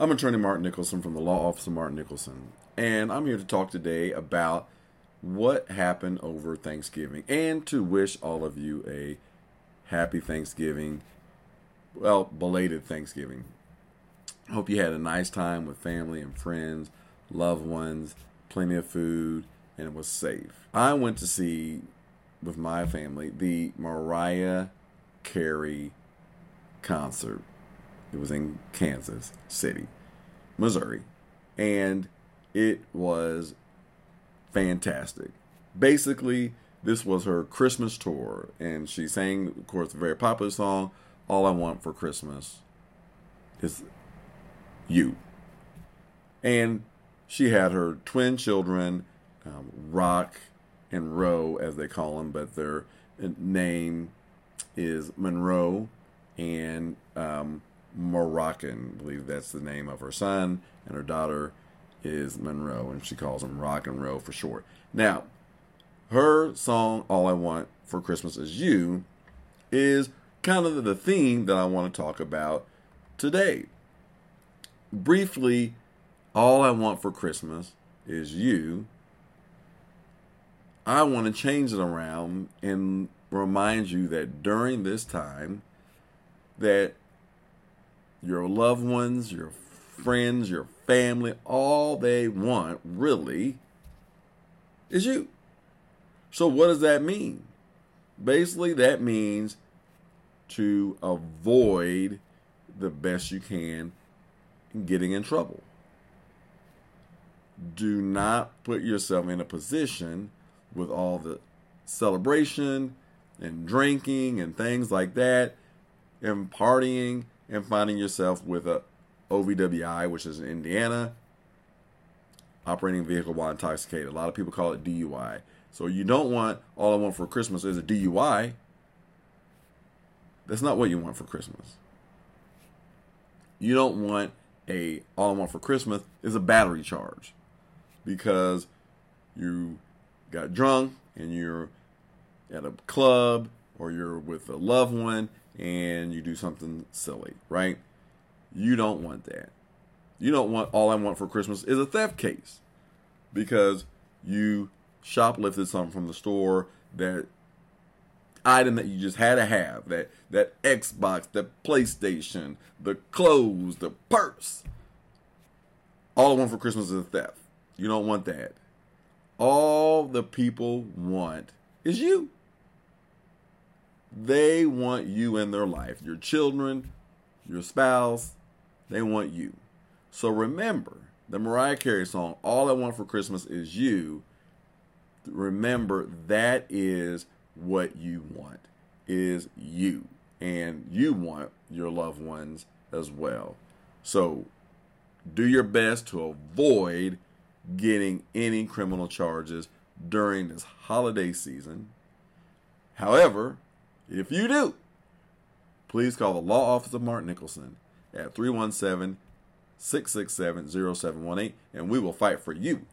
I'm attorney Mark Nicholson from the Law Office of Mark Nicholson, and I'm here to talk today about what happened over Thanksgiving and to wish all of you a happy Thanksgiving. Well, belated Thanksgiving. Hope you had a nice time with family and friends, loved ones, plenty of food, and it was safe. I went to see with my family the Mariah Carey concert. It was in Kansas City, Missouri, and it was fantastic. Basically, this was her Christmas tour, and she sang, of course, a very popular song, All I Want for Christmas is You. And she had her twin children, um, Roc and Roe, as they call them, but their name is Monroe and um, Moroccan. I believe that's the name of her son, and her daughter is Monroe, and she calls him Rock and Roll for short. Now, her song "All I Want for Christmas Is You" is kind of the theme that I want to talk about today. Briefly, all I want for Christmas is you. I want to change it around and remind you that during this time that your loved ones, your friends, your family, all they want really is you. So what does that mean? Basically that means to avoid the best you can getting in trouble. Do not put yourself in a position with all the celebration and drinking and things like that and partying and finding yourself with a OVWI, which is in Indiana, operating vehicle while intoxicated. A lot of people call it DUI. So you don't want all I want for Christmas is a DUI. That's not what you want for Christmas. You don't want a all I want for Christmas is a battery charge because you got drunk and you're at a club or you're with a loved one and you do something silly, right? You don't want that. You don't want all I want for Christmas is a theft case because you shoplifted something from the store that item that you just had to have that that Xbox, the PlayStation, the clothes, the purse. All I want for Christmas is a theft. You don't want that. All the people want is you. They want you in their life. Your children, your spouse, they want you. So remember the Mariah Carey song, All I Want for Christmas Is You. Remember that is what you want, is you. And you want your loved ones as well. So do your best to avoid getting any criminal charges during this holiday season. However, if you do, please call the law office of Mark Nicholson at 317 667 0718 and we will fight for you